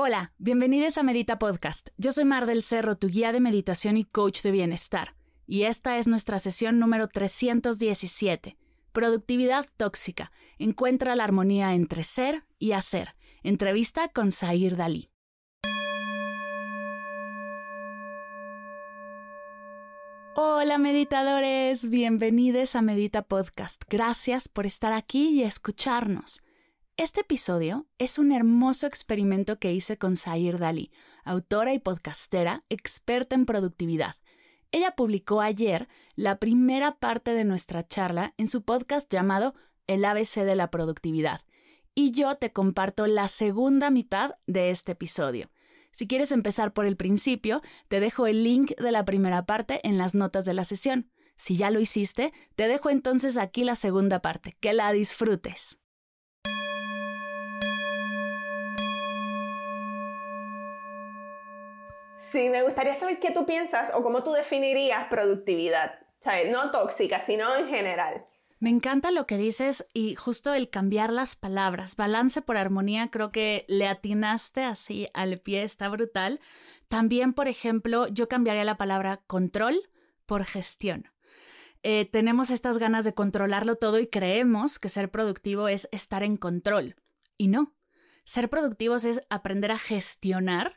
Hola, bienvenidos a Medita Podcast. Yo soy Mar del Cerro, tu guía de meditación y coach de bienestar. y esta es nuestra sesión número 317. Productividad tóxica. Encuentra la armonía entre ser y hacer. Entrevista con Zair Dalí. Hola meditadores, bienvenidos a Medita Podcast. Gracias por estar aquí y escucharnos. Este episodio es un hermoso experimento que hice con Zair Dalí, autora y podcastera experta en productividad ella publicó ayer la primera parte de nuestra charla en su podcast llamado El ABC de la Productividad, y yo te comparto la segunda mitad de este episodio. Si quieres empezar por el principio, te dejo el link de la primera parte en las notas de la sesión. Si ya lo hiciste, te dejo entonces aquí la segunda parte. Que la disfrutes. Sí, me gustaría saber qué tú piensas o cómo tú definirías productividad. ¿Sabes? No tóxica, sino en general. Me encanta lo que dices y justo el cambiar las palabras. Balance por armonía, creo que le atinaste así al pie, está brutal. También, por ejemplo, yo cambiaría la palabra control por gestión. Eh, tenemos estas ganas de controlarlo todo y creemos que ser productivo es estar en control. Y no. Ser productivos es aprender a gestionar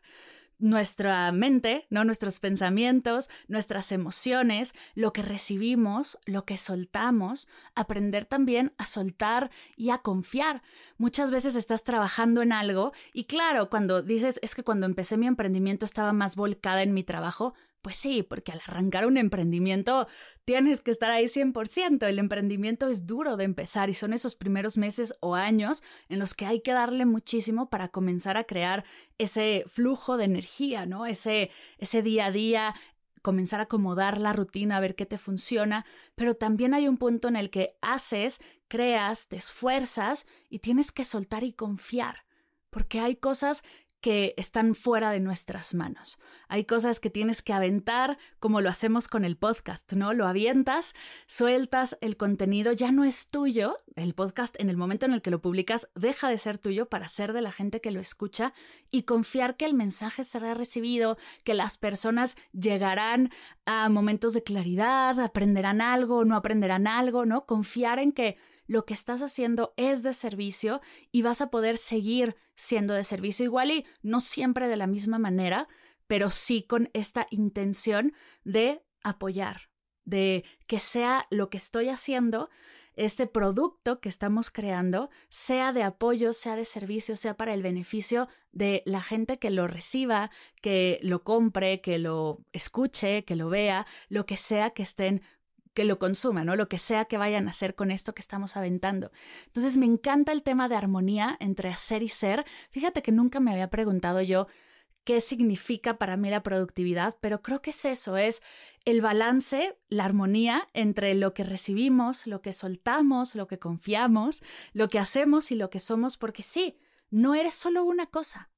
nuestra mente, ¿no? Nuestros pensamientos, nuestras emociones, lo que recibimos, lo que soltamos, aprender también a soltar y a confiar. Muchas veces estás trabajando en algo y claro, cuando dices es que cuando empecé mi emprendimiento estaba más volcada en mi trabajo, pues sí, porque al arrancar un emprendimiento tienes que estar ahí 100%. El emprendimiento es duro de empezar y son esos primeros meses o años en los que hay que darle muchísimo para comenzar a crear ese flujo de energía, ¿no? Ese, ese día a día, comenzar a acomodar la rutina, a ver qué te funciona, pero también hay un punto en el que haces, creas, te esfuerzas y tienes que soltar y confiar, porque hay cosas que están fuera de nuestras manos. Hay cosas que tienes que aventar como lo hacemos con el podcast, ¿no? Lo avientas, sueltas el contenido, ya no es tuyo. El podcast en el momento en el que lo publicas deja de ser tuyo para ser de la gente que lo escucha y confiar que el mensaje será recibido, que las personas llegarán a momentos de claridad, aprenderán algo, no aprenderán algo, ¿no? Confiar en que lo que estás haciendo es de servicio y vas a poder seguir siendo de servicio igual y no siempre de la misma manera, pero sí con esta intención de apoyar, de que sea lo que estoy haciendo, este producto que estamos creando, sea de apoyo, sea de servicio, sea para el beneficio de la gente que lo reciba, que lo compre, que lo escuche, que lo vea, lo que sea que estén que lo consuman, ¿no? Lo que sea que vayan a hacer con esto que estamos aventando. Entonces me encanta el tema de armonía entre hacer y ser. Fíjate que nunca me había preguntado yo qué significa para mí la productividad, pero creo que es eso, es el balance, la armonía entre lo que recibimos, lo que soltamos, lo que confiamos, lo que hacemos y lo que somos, porque sí, no eres solo una cosa.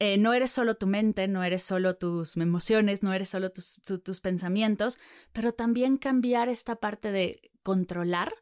Eh, no eres solo tu mente, no eres solo tus emociones, no eres solo tus, tus pensamientos, pero también cambiar esta parte de controlar,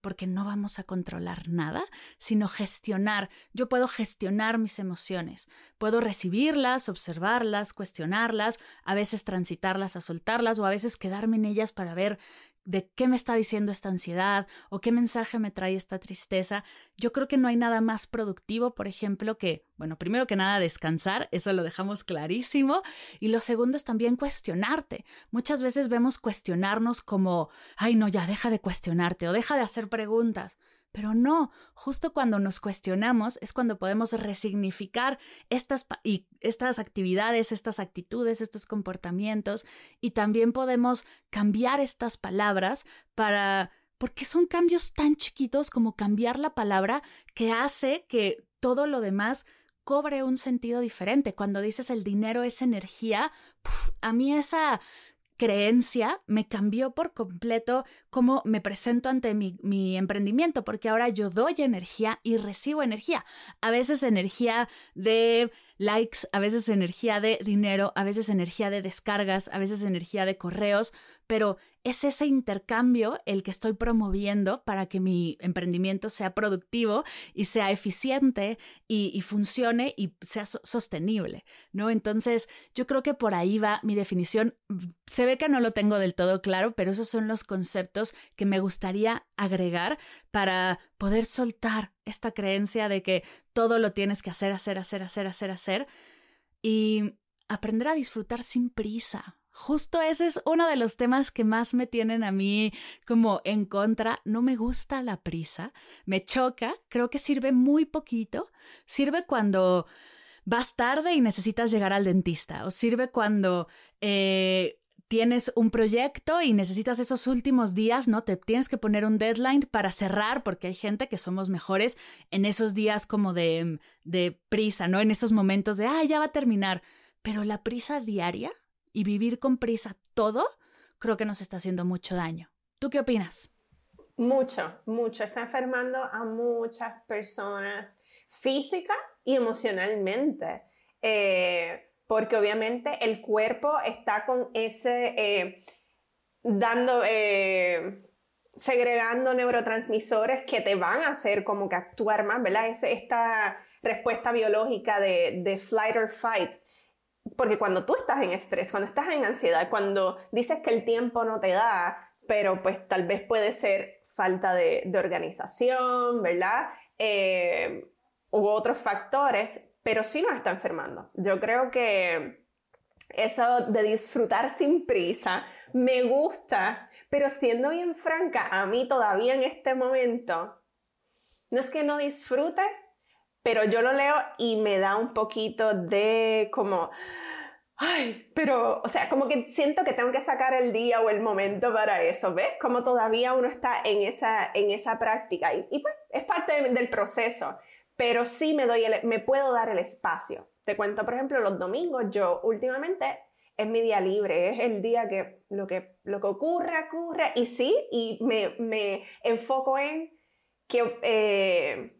porque no vamos a controlar nada, sino gestionar. Yo puedo gestionar mis emociones, puedo recibirlas, observarlas, cuestionarlas, a veces transitarlas, a soltarlas o a veces quedarme en ellas para ver de qué me está diciendo esta ansiedad o qué mensaje me trae esta tristeza. Yo creo que no hay nada más productivo, por ejemplo, que, bueno, primero que nada descansar, eso lo dejamos clarísimo, y lo segundo es también cuestionarte. Muchas veces vemos cuestionarnos como, ay, no, ya deja de cuestionarte o deja de hacer preguntas. Pero no, justo cuando nos cuestionamos es cuando podemos resignificar estas, y estas actividades, estas actitudes, estos comportamientos y también podemos cambiar estas palabras para porque son cambios tan chiquitos como cambiar la palabra que hace que todo lo demás cobre un sentido diferente. Cuando dices el dinero es energía, a mí esa creencia me cambió por completo cómo me presento ante mi, mi, emprendimiento, porque ahora yo doy energía y recibo energía. A veces energía de likes, a veces energía de dinero, a veces energía de descargas, a veces energía de correos, pero es ese intercambio el que estoy promoviendo para que mi emprendimiento sea productivo y sea eficiente y, funcione y sea sostenible, ¿no? Entonces, yo creo que por ahí va mi definición. Se ve que no lo tengo del todo claro, pero esos son los conceptos que me gustaría agregar para poder soltar esta creencia de que todo lo tienes que hacer, hacer, hacer, hacer, hacer, hacer y aprender a disfrutar sin prisa, Justo ese es uno de los temas que más me tienen a mí como en contra. No me gusta la prisa, me choca, creo que sirve muy poquito. Sirve cuando vas tarde y necesitas llegar al dentista, o sirve cuando eh, tienes un proyecto y necesitas esos últimos días, ¿no? Te tienes que poner un deadline para cerrar, porque hay gente que somos mejores en esos días como de, de prisa, ¿no? En esos momentos de, ah, ya va a terminar. Pero la prisa diaria y vivir con prisa todo, creo que nos está haciendo mucho daño. ¿Tú qué opinas? Mucho, mucho. Está enfermando a muchas personas física y emocionalmente. Eh, porque obviamente el cuerpo está con ese, eh, dando, eh, segregando neurotransmisores que te van a hacer como que actuar más, ¿verdad? Es esta respuesta biológica de, de flight or fight porque cuando tú estás en estrés, cuando estás en ansiedad, cuando dices que el tiempo no te da, pero pues tal vez puede ser falta de, organización, ¿verdad? Eh, u otros factores, pero sí nos está enfermando. Yo creo que eso de disfrutar sin prisa me gusta, pero siendo bien franca, a mí todavía en este momento, no es que no disfrute, pero yo lo leo y me da un poquito de como, ay, pero, o sea, como que siento que tengo que sacar el día o el momento para eso, ¿ves? Como todavía uno está en esa, en esa práctica y, pues es parte del proceso, pero sí me, doy me puedo dar el espacio. Te cuento, por ejemplo, los domingos, yo últimamente es mi día libre, es el día que lo que, lo que ocurre, ocurre, y sí, y me, me enfoco en que... Eh,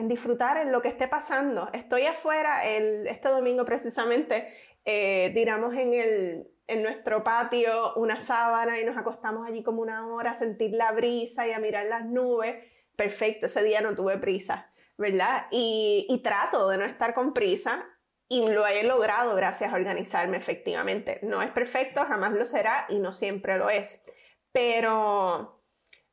en disfrutar en lo que esté pasando. Estoy afuera, el, este domingo precisamente, eh, tiramos en, el, en nuestro patio una sábana y nos acostamos allí como una hora a sentir la brisa y a mirar las nubes. Perfecto, ese día no tuve prisa, ¿verdad? Y, y trato de no estar con prisa y lo he logrado gracias a organizarme efectivamente. No es perfecto, jamás lo será y no siempre lo es. Pero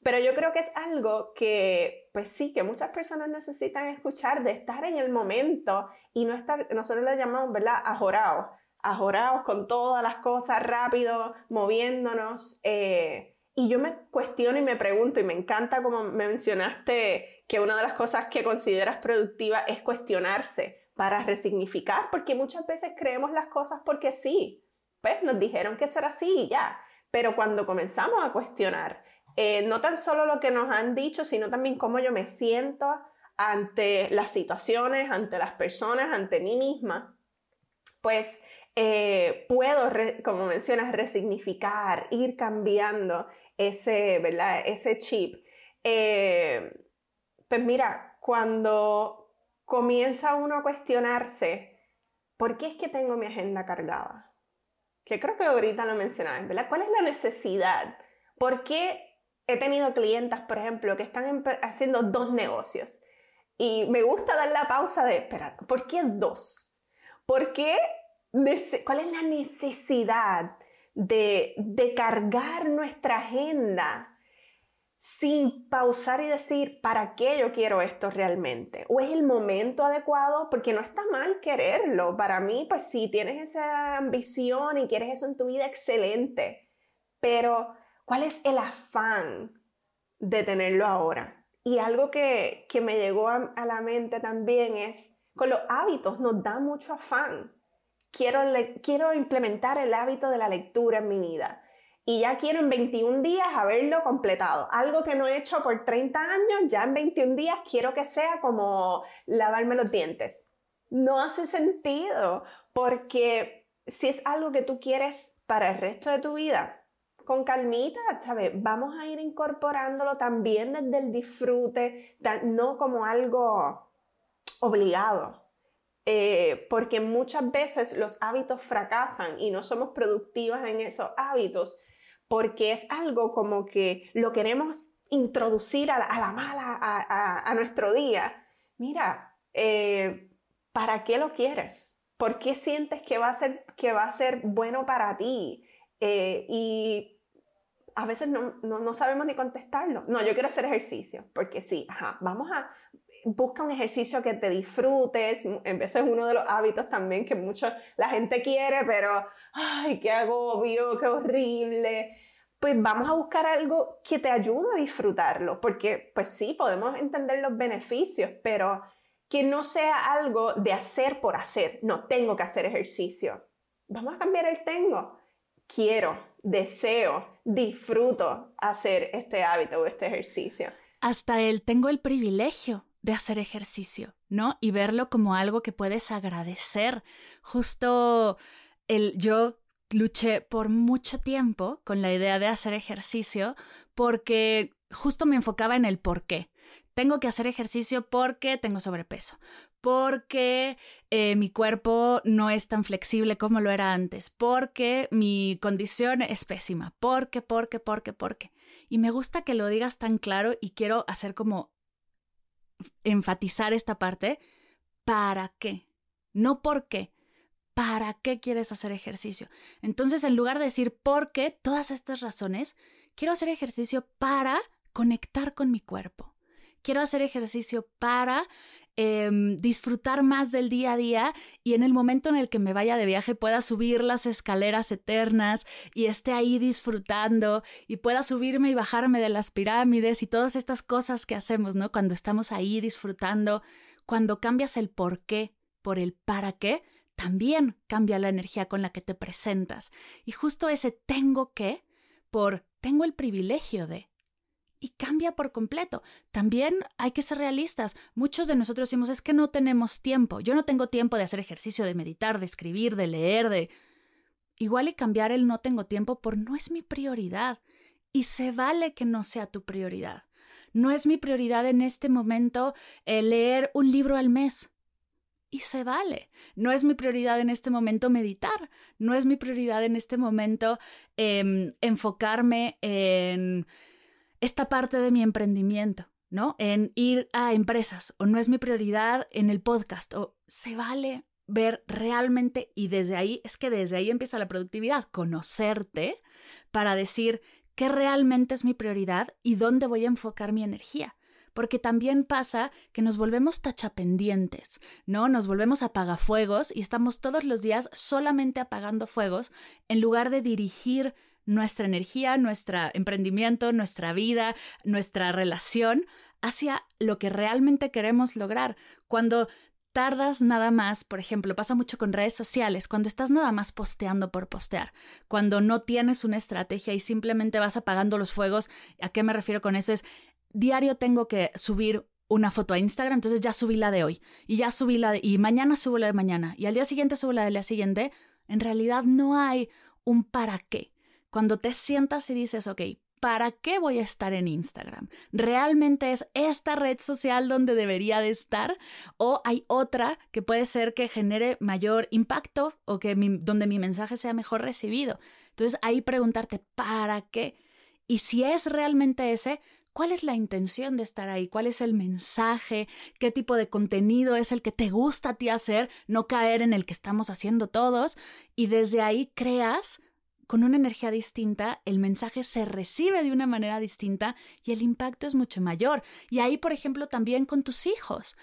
pero yo creo que es algo que, pues sí, que muchas personas necesitan escuchar, de estar en el momento y no estar, nosotros le llamamos, ¿verdad?, ajorados, ajorados con todas las cosas rápido, moviéndonos. Eh, y yo me cuestiono y me pregunto, y me encanta como mencionaste que una de las cosas que consideras productiva es cuestionarse para resignificar, porque muchas veces creemos las cosas porque sí, pues nos dijeron que eso era así y ya. Pero cuando comenzamos a cuestionar, eh, no tan solo lo que nos han dicho, sino también cómo yo me siento ante las situaciones, ante las personas, ante mí misma, pues eh, puedo, como mencionas, resignificar, ir cambiando ese, ¿verdad? ese chip. Eh, pues mira, cuando comienza uno a cuestionarse, ¿por qué es que tengo mi agenda cargada? Que creo que ahorita lo mencionabas, ¿verdad? ¿Cuál es la necesidad? ¿Por qué he tenido clientas, por ejemplo, que están haciendo dos negocios. Y me gusta dar la pausa de, espera, ¿por qué dos? ¿Por qué? ¿Cuál es la necesidad de, de cargar nuestra agenda sin pausar y decir, ¿para qué yo quiero esto realmente? ¿O es el momento adecuado? Porque no está mal quererlo. Para mí, pues si tienes esa ambición y quieres eso en tu vida, excelente. Pero ¿Cuál es el afán de tenerlo ahora? Y algo que, me llegó a, la mente también es, con los hábitos nos da mucho afán. Quiero, quiero implementar el hábito de la lectura en mi vida. y ya quiero en 21 días haberlo completado. Algo que no he hecho por 30 años, ya en 21 días quiero que sea como lavarme los dientes. No hace sentido porque si es algo que tú quieres para el resto de tu vida, con calmita, ¿sabes? Vamos a ir incorporándolo también desde el disfrute, no como algo obligado. Eh, porque muchas veces los hábitos fracasan y no somos productivas en esos hábitos porque es algo como que lo queremos introducir a la, mala a, nuestro día. Mira, eh, ¿para qué lo quieres? ¿Por qué sientes que va a ser, que va a ser bueno para ti? Eh, y a veces no, no, sabemos ni contestarlo. No, yo quiero hacer ejercicio, porque sí, ajá, vamos a, busca un ejercicio que te disfrutes. Eso es uno de los hábitos también que mucho la gente quiere, pero, ay, qué agobio, qué horrible. Pues vamos a buscar algo que te ayude a disfrutarlo, porque pues sí, podemos entender los beneficios, pero que no sea algo de hacer por hacer. No tengo que hacer ejercicio. Vamos a cambiar el tengo. Quiero, deseo, disfruto hacer este hábito o este ejercicio. Hasta el tengo el privilegio de hacer ejercicio, ¿no? Y verlo como algo que puedes agradecer. Justo el yo luché por mucho tiempo con la idea de hacer ejercicio porque justo me enfocaba en el por qué. Tengo que hacer ejercicio porque tengo sobrepeso, porque eh, mi cuerpo no es tan flexible como lo era antes, porque mi condición es pésima, porque, porque, porque, porque. Y me gusta que lo digas tan claro y quiero hacer como enfatizar esta parte. ¿Para qué? No por qué. ¿Para qué quieres hacer ejercicio? Entonces, en lugar de decir por qué, todas estas razones, quiero hacer ejercicio para conectar con mi cuerpo. Quiero hacer ejercicio para em, disfrutar más del día a día y en el momento en el que me vaya de viaje pueda subir las escaleras eternas y esté ahí disfrutando y pueda subirme y bajarme de las pirámides y todas estas cosas que hacemos, ¿no? Cuando estamos ahí disfrutando, cuando cambias el por qué por el para qué, también cambia la energía con la que te presentas. Y justo ese tengo que por tengo el privilegio de. Y cambia por completo. También hay que ser realistas. Muchos de nosotros decimos es que no tenemos tiempo. Yo no tengo tiempo de hacer ejercicio, de meditar, de escribir, de leer, de... Igual y cambiar el no tengo tiempo por no es mi prioridad. Y se vale que no sea tu prioridad. No es mi prioridad en este momento eh, leer un libro al mes y se vale. No es mi prioridad en este momento meditar, no es mi prioridad en este momento em, enfocarme en esta parte de mi emprendimiento, ¿no? En ir a empresas, o no es mi prioridad en el podcast, o se vale ver realmente, y desde ahí, es que desde ahí empieza la productividad, conocerte para decir qué realmente es mi prioridad y dónde voy a enfocar mi energía porque también pasa que nos volvemos tachapendientes, ¿no? Nos volvemos apagafuegos y estamos todos los días solamente apagando fuegos en lugar de dirigir nuestra energía, nuestro emprendimiento, nuestra vida, nuestra relación hacia lo que realmente queremos lograr. Cuando tardas nada más, por ejemplo, pasa mucho con redes sociales, cuando estás nada más posteando por postear, cuando no tienes una estrategia y simplemente vas apagando los fuegos, ¿a qué me refiero con eso? Es diario tengo que subir una foto a Instagram, entonces ya subí la de hoy y ya subí la de, y mañana subo la de mañana y al día siguiente subo la del día siguiente, en realidad no hay un para qué. Cuando te sientas y dices, ok, ¿para qué voy a estar en Instagram? ¿Realmente es esta red social donde debería de estar? ¿O hay otra que puede ser que genere mayor impacto o que donde mi mensaje sea mejor recibido? Entonces ahí preguntarte, ¿para qué? Y si es realmente ese, ¿Cuál es la intención de estar ahí? ¿Cuál es el mensaje? ¿Qué tipo de contenido es el que te gusta a ti hacer? No caer en el que estamos haciendo todos. Y desde ahí creas con una energía distinta, el mensaje se recibe de una manera distinta y el impacto es mucho mayor. Y ahí, por ejemplo, también con tus hijos.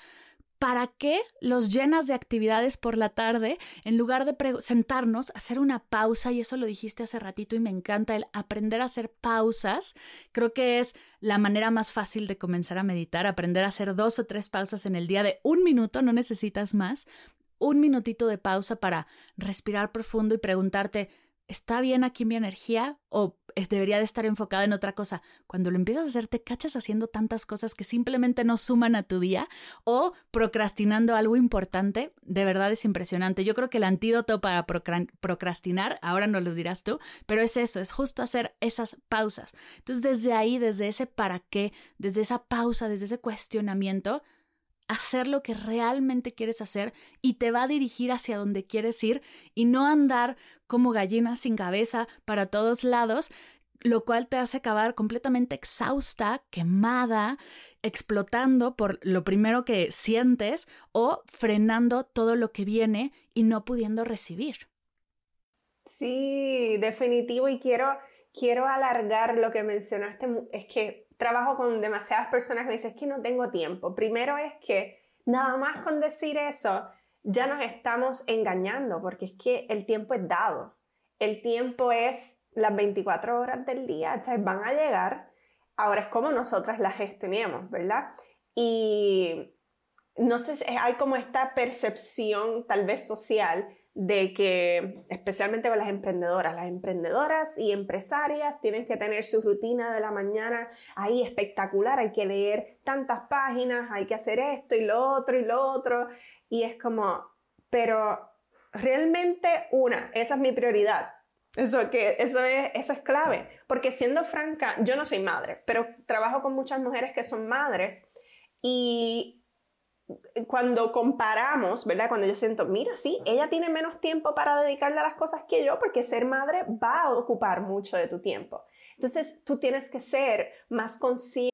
¿Para qué los llenas de actividades por la tarde en lugar de sentarnos, hacer una pausa? Y eso lo dijiste hace ratito y me encanta el aprender a hacer pausas. Creo que es la manera más fácil de comenzar a meditar, aprender a hacer dos o tres pausas en el día de un minuto, no necesitas más. Un minutito de pausa para respirar profundo y preguntarte, ¿está bien aquí mi energía? ¿O debería de estar enfocada en otra cosa. Cuando lo empiezas a hacer, te cachas haciendo tantas cosas que simplemente no suman a tu día o procrastinando algo importante. De verdad es impresionante. Yo creo que el antídoto para procrastinar, ahora no lo dirás tú, pero es eso, es justo hacer esas pausas. Entonces, desde ahí, desde ese para qué, desde esa pausa, desde ese cuestionamiento, hacer lo que realmente quieres hacer y te va a dirigir hacia donde quieres ir y no andar como gallina sin cabeza para todos lados, lo cual te hace acabar completamente exhausta, quemada, explotando por lo primero que sientes o frenando todo lo que viene y no pudiendo recibir. Sí, definitivo y quiero quiero alargar lo que mencionaste, es que trabajo con demasiadas personas que me dicen, es que no tengo tiempo. Primero es que nada más con decir eso, ya nos estamos engañando, porque es que el tiempo es dado. El tiempo es las 24 horas del día, o van a llegar. Ahora es como nosotras las gestionemos, ¿verdad? Y no sé, hay como esta percepción tal vez social de que, especialmente con las emprendedoras, las emprendedoras y empresarias tienen que tener su rutina de la mañana ahí espectacular, hay que leer tantas páginas, hay que hacer esto y lo otro y lo otro, y es como, pero realmente una, esa es mi prioridad. Eso, que, eso, es, eso es clave, porque siendo franca, yo no soy madre, pero trabajo con muchas mujeres que son madres y cuando comparamos, ¿verdad? Cuando yo siento, mira, sí, ella tiene menos tiempo para dedicarle a las cosas que yo porque ser madre va a ocupar mucho de tu tiempo. Entonces, tú tienes que ser más consciente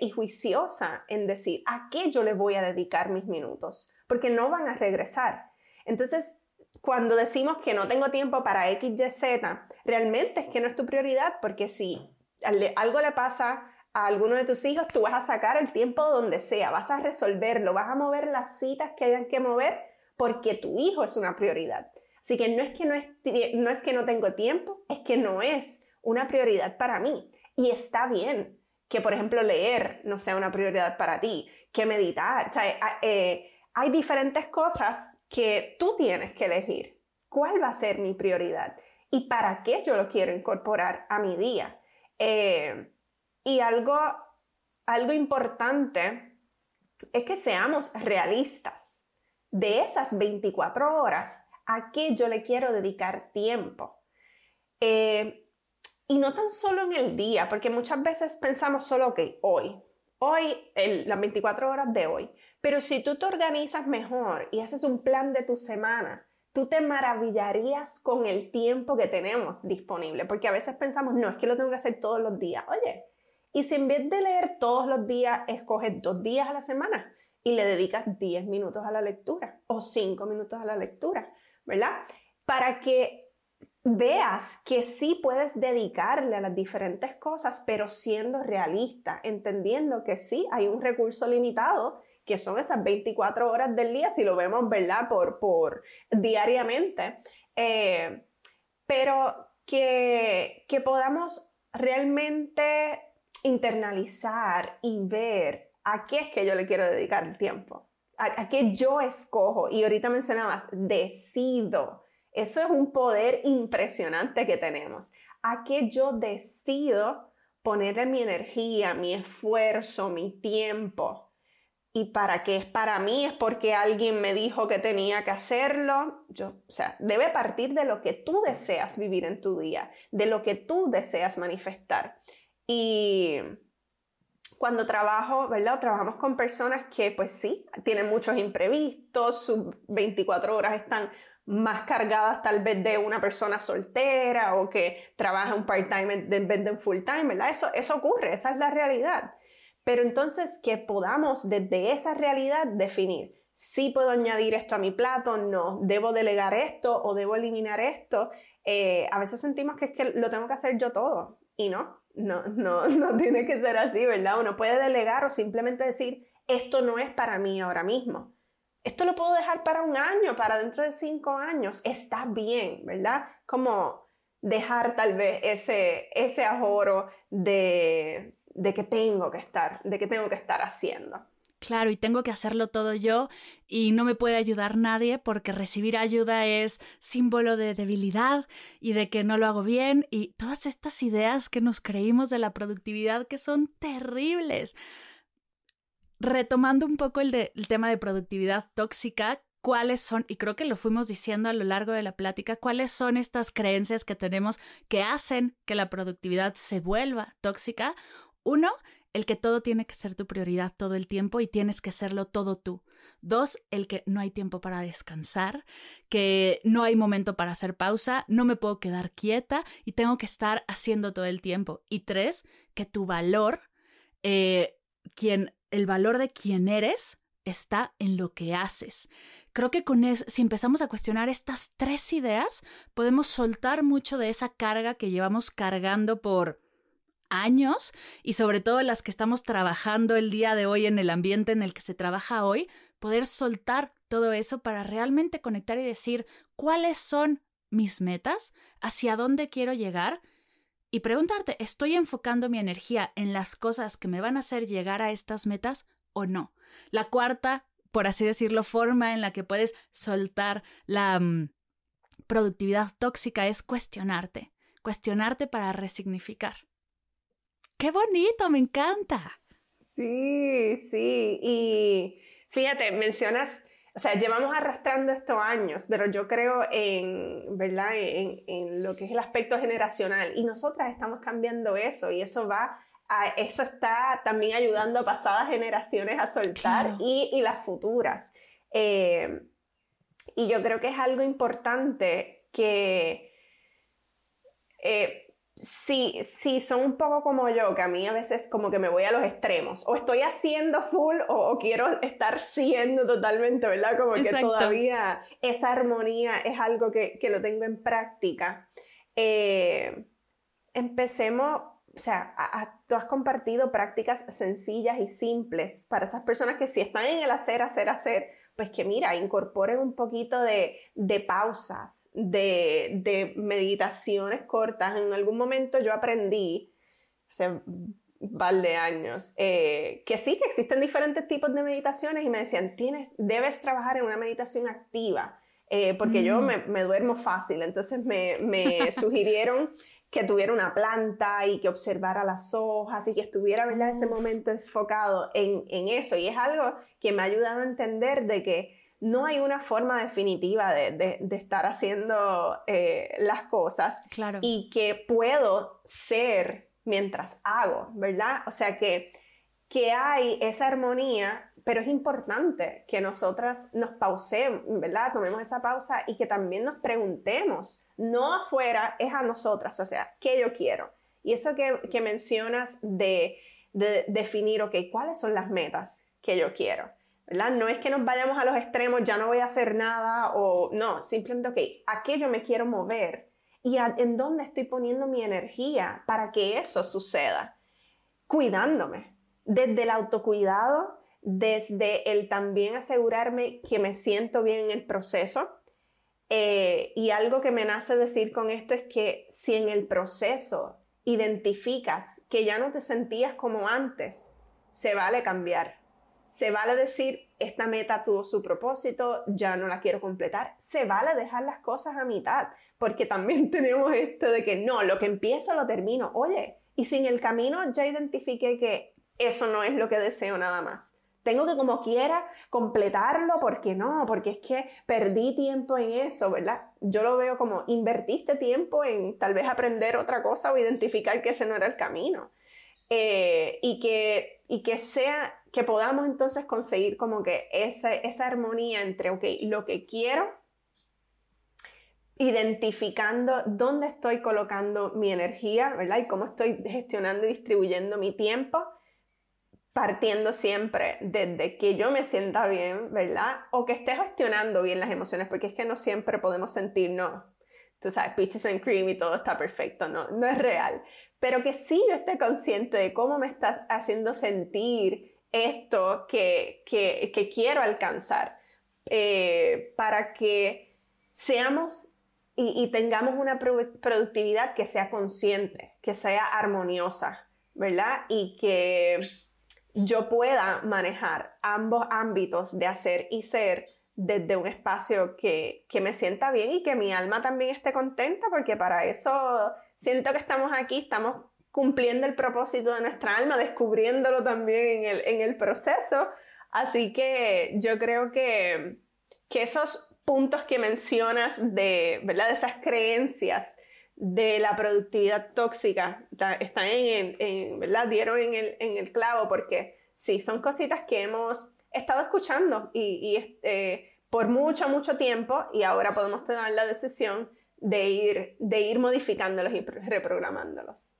Y juiciosa en decir a qué yo le voy a dedicar mis minutos, porque no van a regresar. Entonces, cuando decimos que no tengo tiempo para X, Y, Z, realmente es que no es tu prioridad, porque si algo le pasa a alguno de tus hijos, tú vas a sacar el tiempo donde sea, vas a resolverlo, vas a mover las citas que hayan que mover, porque tu hijo es una prioridad. Así que no es que no, es, no es que no tengo tiempo, es que no es una prioridad para mí. Y está bien, que, por ejemplo, leer no sea una prioridad para ti, que meditar. O sea, eh, eh, hay diferentes cosas que tú tienes que elegir. ¿Cuál va a ser mi prioridad? ¿Y para qué yo lo quiero incorporar a mi día? Eh, y algo, algo importante es que seamos realistas. De esas 24 horas, ¿a qué yo le quiero dedicar tiempo? Y no tan solo en el día, porque muchas veces pensamos solo, que hoy, hoy, las 24 horas de hoy. Pero si tú te organizas mejor y haces un plan de tu semana, tú te maravillarías con el tiempo que tenemos disponible, porque a veces pensamos, no, es que lo tengo que hacer todos los días. Oye, y si en vez de leer todos los días, escoges dos días a la semana y le dedicas 10 minutos a la lectura o 5 minutos a la lectura, ¿verdad? Para que veas que sí puedes dedicarle a las diferentes cosas, pero siendo realista, entendiendo que sí hay un recurso limitado, que son esas 24 horas del día, si lo vemos, ¿verdad? Por, por diariamente, eh, pero que, que podamos realmente internalizar y ver a qué es que yo le quiero dedicar el tiempo, a, a qué yo escojo. Y ahorita mencionabas, decido eso es un poder impresionante que tenemos. ¿A qué yo decido ponerle mi energía, mi esfuerzo, mi tiempo? ¿Y para qué es para mí? ¿Es porque alguien me dijo que tenía que hacerlo? Yo, o sea, debe partir de lo que tú deseas vivir en tu día, de lo que tú deseas manifestar. Y cuando trabajo, ¿verdad? Trabajamos con personas que, pues sí, tienen muchos imprevistos, sus 24 horas están más cargadas tal vez de una persona soltera o que trabaja un part-time en vez de un full-time, ¿verdad? Eso, eso ocurre, esa es la realidad. Pero entonces que podamos desde esa realidad definir, sí puedo añadir esto a mi plato, no, debo delegar esto o debo eliminar esto. Eh, a veces sentimos que es que lo tengo que hacer yo todo y no, no, no, no tiene que ser así, ¿verdad? Uno puede delegar o simplemente decir, esto no es para mí ahora mismo. Esto lo puedo dejar para un año, para dentro de cinco años. Está bien, ¿verdad? Como dejar tal vez ese, ese ahorro de, de que tengo que estar, de que tengo que estar haciendo. Claro, y tengo que hacerlo todo yo y no me puede ayudar nadie porque recibir ayuda es símbolo de debilidad y de que no lo hago bien y todas estas ideas que nos creímos de la productividad que son terribles. Retomando un poco el, tema de productividad tóxica, cuáles son, y creo que lo fuimos diciendo a lo largo de la plática, cuáles son estas creencias que tenemos que hacen que la productividad se vuelva tóxica. Uno, el que todo tiene que ser tu prioridad todo el tiempo y tienes que serlo todo tú. Dos, el que no hay tiempo para descansar, que no hay momento para hacer pausa, no me puedo quedar quieta y tengo que estar haciendo todo el tiempo. Y tres, que tu valor, eh, quien, el valor de quién eres, está en lo que haces. Creo que con eso, si empezamos a cuestionar estas tres ideas, podemos soltar mucho de esa carga que llevamos cargando por años y sobre todo las que estamos trabajando el día de hoy en el ambiente en el que se trabaja hoy, poder soltar todo eso para realmente conectar y decir cuáles son mis metas, hacia dónde quiero llegar y preguntarte, ¿estoy enfocando mi energía en las cosas que me van a hacer llegar a estas metas o no? La cuarta, por así decirlo, forma en la que puedes soltar la mm, productividad tóxica es cuestionarte, cuestionarte para resignificar. ¡Qué bonito! Me encanta. Sí, sí. Y fíjate, mencionas, o sea, llevamos arrastrando estos años, pero yo creo en, ¿verdad? En, en, lo que es el aspecto generacional. Y nosotras estamos cambiando eso y eso va a, eso está también ayudando a pasadas generaciones a soltar y, y, las futuras. Eh, y yo creo que es algo importante que... Eh, si, si son un poco como yo, que a mí a veces como que me voy a los extremos, o estoy haciendo full o, quiero estar siendo totalmente, ¿verdad? Como que todavía esa armonía es algo que, que lo tengo en práctica. Eh, empecemos, o sea, tú has compartido prácticas sencillas y simples para esas personas que si están en el hacer, hacer, hacer, pues que mira, incorporen un poquito de, pausas, de, meditaciones cortas. En algún momento yo aprendí, hace un par de años, eh, que sí, que existen diferentes tipos de meditaciones y me decían, tienes, debes trabajar en una meditación activa, eh, porque yo mm. me, duermo fácil, entonces me, me sugirieron que tuviera una planta y que observara las hojas y que estuviera en ese momento enfocado en, eso. Y es algo que me ha ayudado a entender de que no hay una forma definitiva de, estar haciendo eh, las cosas claro. y que puedo ser mientras hago, ¿verdad? O sea que, que hay esa armonía, pero es importante que nosotras nos pausemos, ¿verdad? Tomemos esa pausa y que también nos preguntemos no afuera, es a nosotras, o sea, ¿qué yo quiero? Y eso que, mencionas de, definir, ok, ¿cuáles son las metas que yo quiero? ¿verdad? No es que nos vayamos a los extremos, ya no voy a hacer nada o no, simplemente, ok, ¿a qué yo me quiero mover? ¿Y en dónde estoy poniendo mi energía para que eso suceda? Cuidándome, desde el autocuidado, desde el también asegurarme que me siento bien en el proceso, eh, y algo que me nace decir con esto es que si en el proceso identificas que ya no te sentías como antes, se vale cambiar. Se vale decir, esta meta tuvo su propósito, ya no la quiero completar. Se vale dejar las cosas a mitad, porque también tenemos esto de que no, lo que empiezo lo termino. Oye, y si en el camino ya identifiqué que eso no es lo que deseo nada más, tengo que como quiera completarlo porque no, porque es que perdí tiempo en eso, ¿verdad? Yo lo veo como invertiste tiempo en tal vez aprender otra cosa o identificar que ese no era el camino. Eh, y, que, y que sea, que podamos entonces conseguir como que esa, esa armonía entre, ok, lo que quiero, identificando dónde estoy colocando mi energía, ¿verdad? Y cómo estoy gestionando y distribuyendo mi tiempo partiendo siempre desde que yo me sienta bien, ¿verdad? O que esté gestionando bien las emociones, porque es que no siempre podemos sentirnos, tú sabes, peaches and cream y todo está perfecto, no, no es real. Pero que sí yo esté consciente de cómo me estás haciendo sentir esto que, que, quiero alcanzar, eh, para que seamos y, y tengamos una productividad que sea consciente, que sea armoniosa, ¿verdad? Y que yo pueda manejar ambos ámbitos de hacer y ser desde un espacio que, me sienta bien y que mi alma también esté contenta, porque para eso siento que estamos aquí, estamos cumpliendo el propósito de nuestra alma, descubriéndolo también en el, proceso. Así que yo creo que, que esos puntos que mencionas de, ¿verdad? de esas creencias de la productividad tóxica están en, ¿verdad? Dieron en el, en el, clavo porque sí, son cositas que hemos estado escuchando y, eh, por mucho, mucho tiempo y ahora podemos tomar la decisión de ir, de ir modificándolos y reprogramándolos.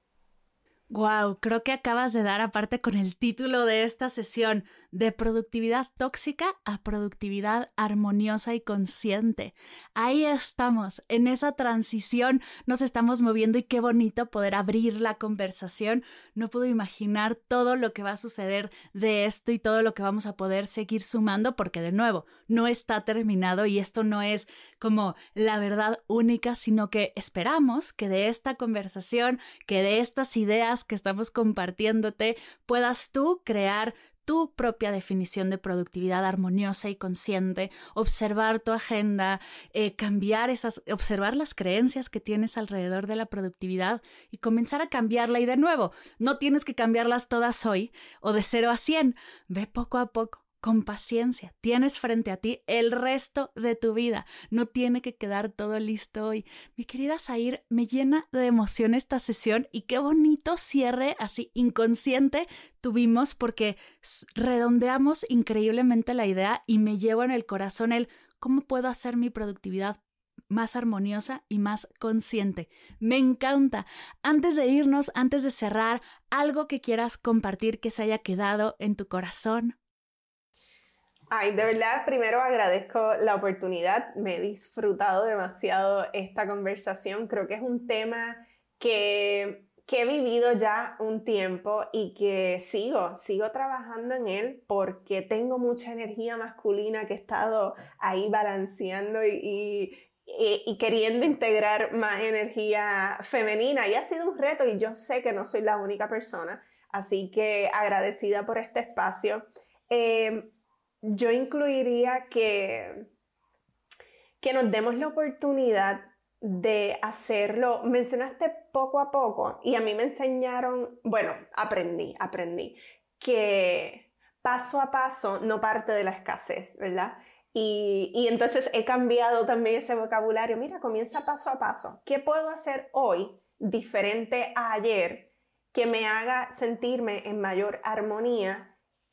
Wow, creo que acabas de dar aparte con el título de esta sesión, de productividad tóxica a productividad armoniosa y consciente. Ahí estamos, en esa transición nos estamos moviendo y qué bonito poder abrir la conversación. No puedo imaginar todo lo que va a suceder de esto y todo lo que vamos a poder seguir sumando porque de nuevo, no está terminado y esto no es como la verdad única, sino que esperamos que de esta conversación, que de estas ideas, que estamos compartiéndote, puedas tú crear tu propia definición de productividad armoniosa y consciente, observar tu agenda, eh, cambiar esas, observar las creencias que tienes alrededor de la productividad y comenzar a cambiarla. Y de nuevo, no tienes que cambiarlas todas hoy o de 0 a 100, ve poco a poco con paciencia. Tienes frente a ti el resto de tu vida. No tiene que quedar todo listo hoy. Mi querida Zair, me llena de emoción esta sesión y qué bonito cierre así inconsciente tuvimos porque redondeamos increíblemente la idea y me llevo en el corazón el cómo puedo hacer mi productividad más armoniosa y más consciente. Me encanta. Antes de irnos, antes de cerrar, algo que quieras compartir que se haya quedado en tu corazón Ay, de verdad, primero agradezco la oportunidad. Me he disfrutado demasiado esta conversación. Creo que es un tema que, que he vivido ya un tiempo y que sigo, sigo trabajando en él porque tengo mucha energía masculina que he estado ahí balanceando y, y, y, queriendo integrar más energía femenina. Y ha sido un reto y yo sé que no soy la única persona. Así que agradecida por este espacio. Eh, yo incluiría que, que nos demos la oportunidad de hacerlo. Mencionaste poco a poco y a mí me enseñaron, bueno, aprendí, aprendí que paso a paso no parte de la escasez, ¿verdad? Y, y, entonces he cambiado también ese vocabulario. Mira, comienza paso a paso. ¿Qué puedo hacer hoy diferente a ayer que me haga sentirme en mayor armonía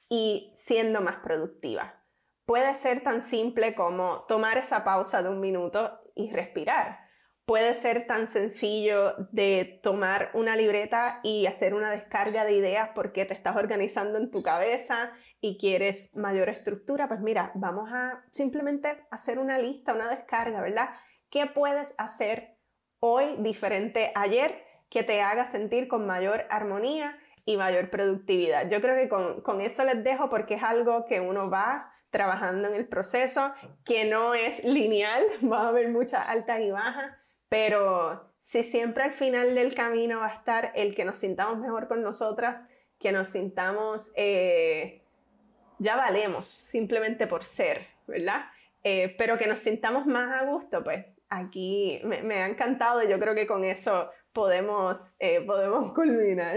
y siendo más productiva. Puede ser tan simple como tomar esa pausa de un minuto y respirar. Puede ser tan sencillo de tomar una libreta y hacer una descarga de ideas porque te estás organizando en tu cabeza y quieres mayor estructura. Pues mira, vamos a simplemente hacer una lista, una descarga, ¿verdad? ¿Qué puedes hacer hoy diferente ayer que te haga sentir con mayor armonía y mayor productividad. Yo creo que con, con eso les dejo porque es algo que uno va trabajando en el proceso, que no es lineal, va a haber muchas altas y bajas, pero si siempre al final del camino va a estar el que nos sintamos mejor con nosotras, que nos sintamos, eh, ya valemos simplemente por ser, ¿verdad? Eh, pero que nos sintamos más a gusto, pues aquí me, me, ha encantado y yo creo que con eso podemos, eh, podemos culminar.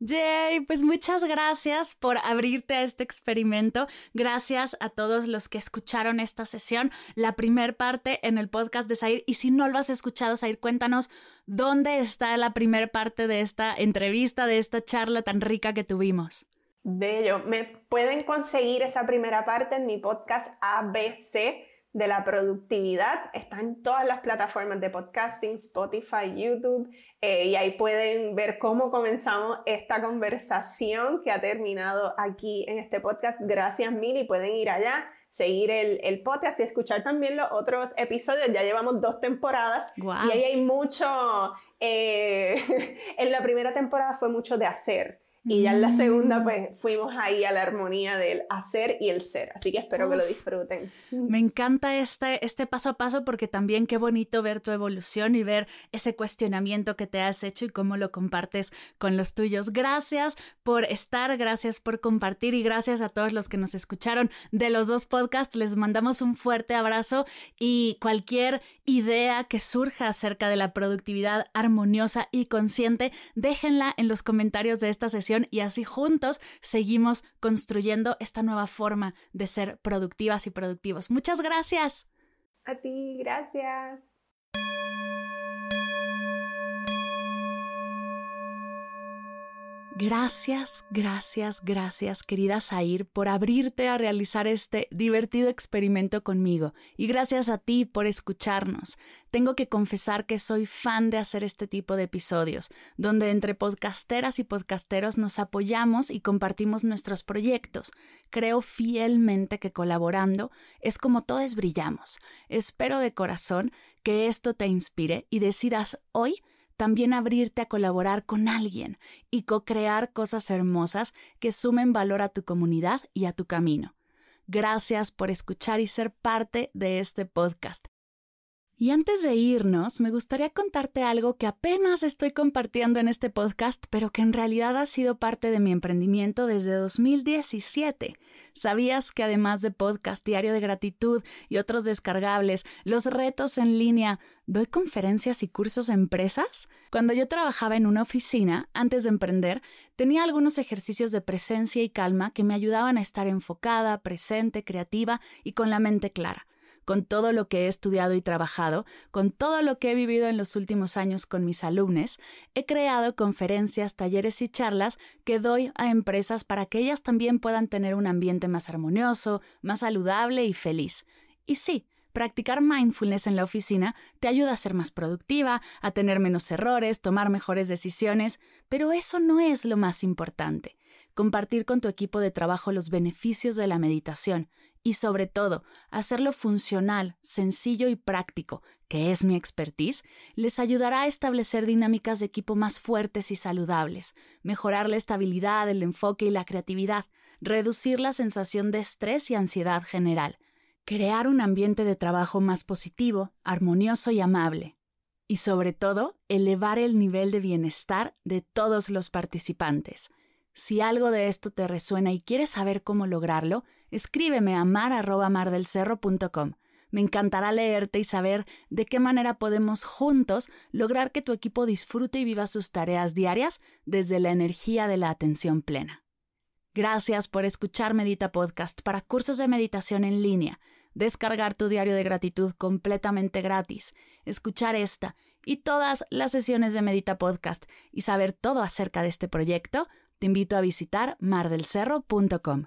Yay, pues muchas gracias por abrirte a este experimento. Gracias a todos los que escucharon esta sesión, la primer parte en el podcast de Sair. Y si no lo has escuchado, Sair, cuéntanos dónde está la primer parte de esta entrevista, de esta charla tan rica que tuvimos. Bello. Me pueden conseguir esa primera parte en mi podcast ABC de la productividad. Está en todas las plataformas de podcasting, Spotify, YouTube, eh, y ahí pueden ver cómo comenzamos esta conversación que ha terminado aquí en este podcast. Gracias mil y pueden ir allá seguir el, el, podcast y escuchar también los otros episodios. Ya llevamos dos temporadas y ahí hay mucho, eh, en la primera temporada fue mucho de hacer. Y ya en la segunda, mm. pues fuimos ahí a la armonía del hacer y el ser. Así que espero que lo disfruten. Me encanta este, este paso a paso porque también qué bonito ver tu evolución y ver ese cuestionamiento que te has hecho y cómo lo compartes con los tuyos. Gracias por estar, gracias por compartir y gracias a todos los que nos escucharon de los dos podcasts. Les mandamos un fuerte abrazo y cualquier idea que surja acerca de la productividad armoniosa y consciente, déjenla en los comentarios de esta sesión y así juntos seguimos construyendo esta nueva forma de ser productivas y productivos. Muchas gracias. A ti, gracias. Gracias, gracias, gracias, querida Zair, por abrirte a realizar este divertido experimento conmigo. Y gracias a ti por escucharnos. Tengo que confesar que soy fan de hacer este tipo de episodios, donde entre podcasteras y podcasteros nos apoyamos y compartimos nuestros proyectos. Creo fielmente que colaborando es como todos brillamos. Espero de corazón que esto te inspire y decidas hoy también abrirte a colaborar con alguien y co-crear cosas hermosas que sumen valor a tu comunidad y a tu camino. Gracias por escuchar y ser parte de este podcast. Y antes de irnos, me gustaría contarte algo que apenas estoy compartiendo en este podcast, pero que en realidad ha sido parte de mi emprendimiento desde 2017. ¿Sabías que además de podcast, diario de gratitud y otros descargables, los retos en línea, doy conferencias y cursos a empresas? Cuando yo trabajaba en una oficina, antes de emprender, tenía algunos ejercicios de presencia y calma que me ayudaban a estar enfocada, presente, creativa y con la mente clara con todo lo que he estudiado y trabajado, con todo lo que he vivido en los últimos años con mis alumnos, he creado conferencias, talleres y charlas que doy a empresas para que ellas también puedan tener un ambiente más armonioso, más saludable y feliz. Y sí, Practicar mindfulness en la oficina te ayuda a ser más productiva, a tener menos errores, tomar mejores decisiones, pero eso no es lo más importante. Compartir con tu equipo de trabajo los beneficios de la meditación y sobre todo hacerlo funcional, sencillo y práctico, que es mi expertise, les ayudará a establecer dinámicas de equipo más fuertes y saludables, mejorar la estabilidad, el enfoque y la creatividad, reducir la sensación de estrés y ansiedad general, crear un ambiente de trabajo más positivo, armonioso y amable, y sobre todo, elevar el nivel de bienestar de todos los participantes. Si algo de esto te resuena y quieres saber cómo lograrlo, escríbeme a mar.mardelcerro.com. Me encantará leerte y saber de qué manera podemos juntos lograr que tu equipo disfrute y viva sus tareas diarias desde la energía de la atención plena. Gracias por escuchar Medita Podcast para cursos de meditación en línea, descargar tu diario de gratitud completamente gratis, escuchar esta y todas las sesiones de Medita Podcast y saber todo acerca de este proyecto te invito a visitar mardelcerro.com.